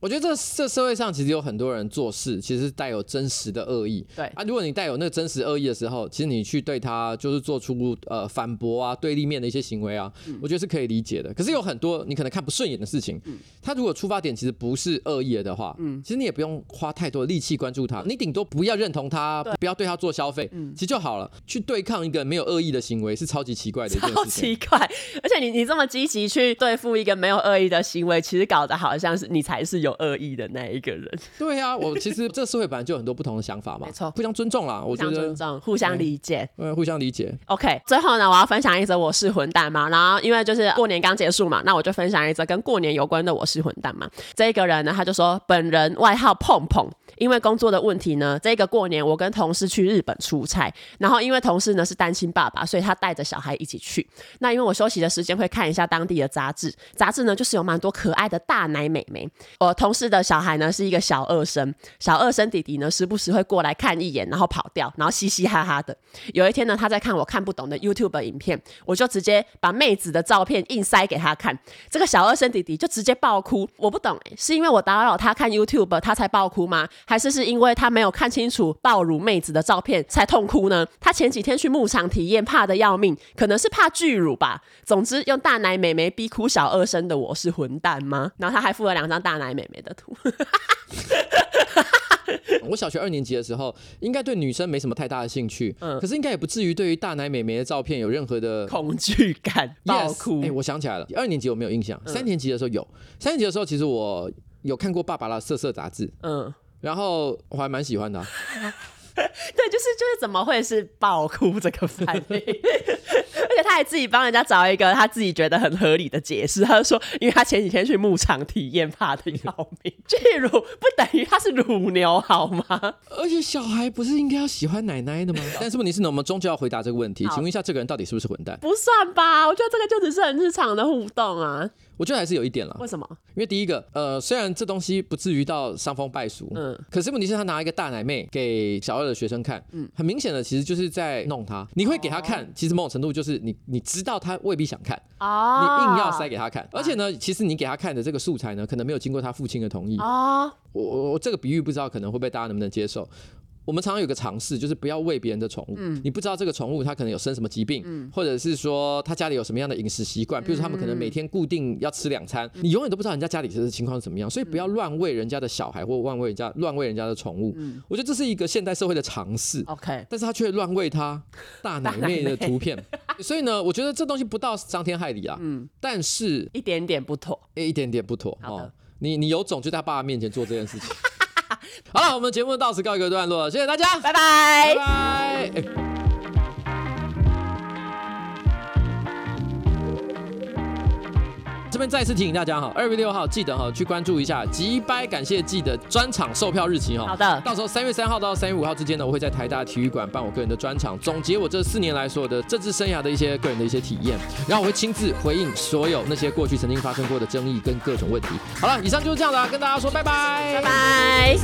我觉得这这社会上其实有很多人做事，其实是带有真实的恶意。对啊，如果你带有那个真实恶意的时候，其实你去对他就是做出呃反驳啊、对立面的一些行为啊，嗯、我觉得是可以理解的。可是有很多你可能看不顺眼的事情，嗯、他如果出发点其实不是恶意的话，嗯，其实你也不用花太多的力气关注他，你顶多不要认同他，不要对他做消费，嗯，其实就好了。去对抗一个没有恶意的行为是超级奇怪的一件事情，超奇怪。而且你你这么积极去对付一个没有恶意的行为，其实搞得好像是你才是有恶意的那一个人。对啊，我其实这社会本来就有很多不同的想法嘛，没错，互相尊重啦，我觉得互相尊重，互相理解，嗯，互相理解。OK，最后呢，我要分享一则我是混蛋嘛，然后因为就是过年刚结束嘛，那我就分享一则跟过年有关的我是混蛋嘛。这个人呢，他就说本人外号碰碰。因为工作的问题呢，这个过年我跟同事去日本出差，然后因为同事呢是单亲爸爸，所以他带着小孩一起去。那因为我休息的时间会看一下当地的杂志，杂志呢就是有蛮多可爱的大奶美眉。我同事的小孩呢是一个小二生，小二生弟弟呢时不时会过来看一眼，然后跑掉，然后嘻嘻哈哈的。有一天呢，他在看我看不懂的 YouTube 影片，我就直接把妹子的照片硬塞给他看，这个小二生弟弟就直接爆哭。我不懂欸，是因为我打扰他看 YouTube 他才爆哭吗？还是是因为他没有看清楚爆乳妹子的照片才痛哭呢？他前几天去牧场体验，怕的要命，可能是怕巨乳吧。总之，用大奶美眉逼哭小二生的我是混蛋吗？然后他还附了两张大奶美眉的图。我小学二年级的时候，应该对女生没什么太大的兴趣，嗯，可是应该也不至于对于大奶美眉的照片有任何的恐惧感，爆哭。哎，我想起来了，二年级我没有印象，三年级的时候有。三年级的时候，其实我有看过爸爸的色色杂志，嗯。然后我还蛮喜欢的，啊，对，就是就是怎么会是爆哭这个反应？而且他还自己帮人家找一个他自己觉得很合理的解释，他就说，因为他前几天去牧场体验，怕的要命，巨乳不等于他是乳牛好吗？而且小孩不是应该要喜欢奶奶的吗？但是问题是呢，我们终究要回答这个问题，请问一下，这个人到底是不是混蛋？不算吧，我觉得这个就只是很日常的互动啊。我觉得还是有一点了。为什么？因为第一个，呃，虽然这东西不至于到伤风败俗，嗯，可是问题是，他拿一个大奶妹给小二的学生看，嗯，很明显的，其实就是在弄他。你会给他看，哦、其实某种程度就是你，你知道他未必想看，哦，你硬要塞给他看，而且呢，其实你给他看的这个素材呢，可能没有经过他父亲的同意，啊，我我我这个比喻不知道可能会被大家能不能接受。我们常常有个尝试，就是不要喂别人的宠物。嗯，你不知道这个宠物它可能有生什么疾病，嗯，或者是说他家里有什么样的饮食习惯，比如说他们可能每天固定要吃两餐，你永远都不知道人家家里是情况是怎么样，所以不要乱喂人家的小孩或乱喂人家乱喂人家的宠物。嗯，我觉得这是一个现代社会的尝试。OK，但是他却乱喂他大奶妹的图片，所以呢，我觉得这东西不到伤天害理啊。嗯，但是一点点不妥，一点点不妥。哦，你你有种就在爸爸面前做这件事情。好了，我们节目到此告一个段落，谢谢大家，拜拜，拜拜。欸这边再次提醒大家哈，二月六号记得哈去关注一下吉拜感谢祭的专场售票日期哈。好的，到时候三月三号到三月五号之间呢，我会在台大体育馆办我个人的专场，总结我这四年来所有的政治生涯的一些个人的一些体验，然后我会亲自回应所有那些过去曾经发生过的争议跟各种问题。好了，以上就是这样的，跟大家说拜拜，拜拜。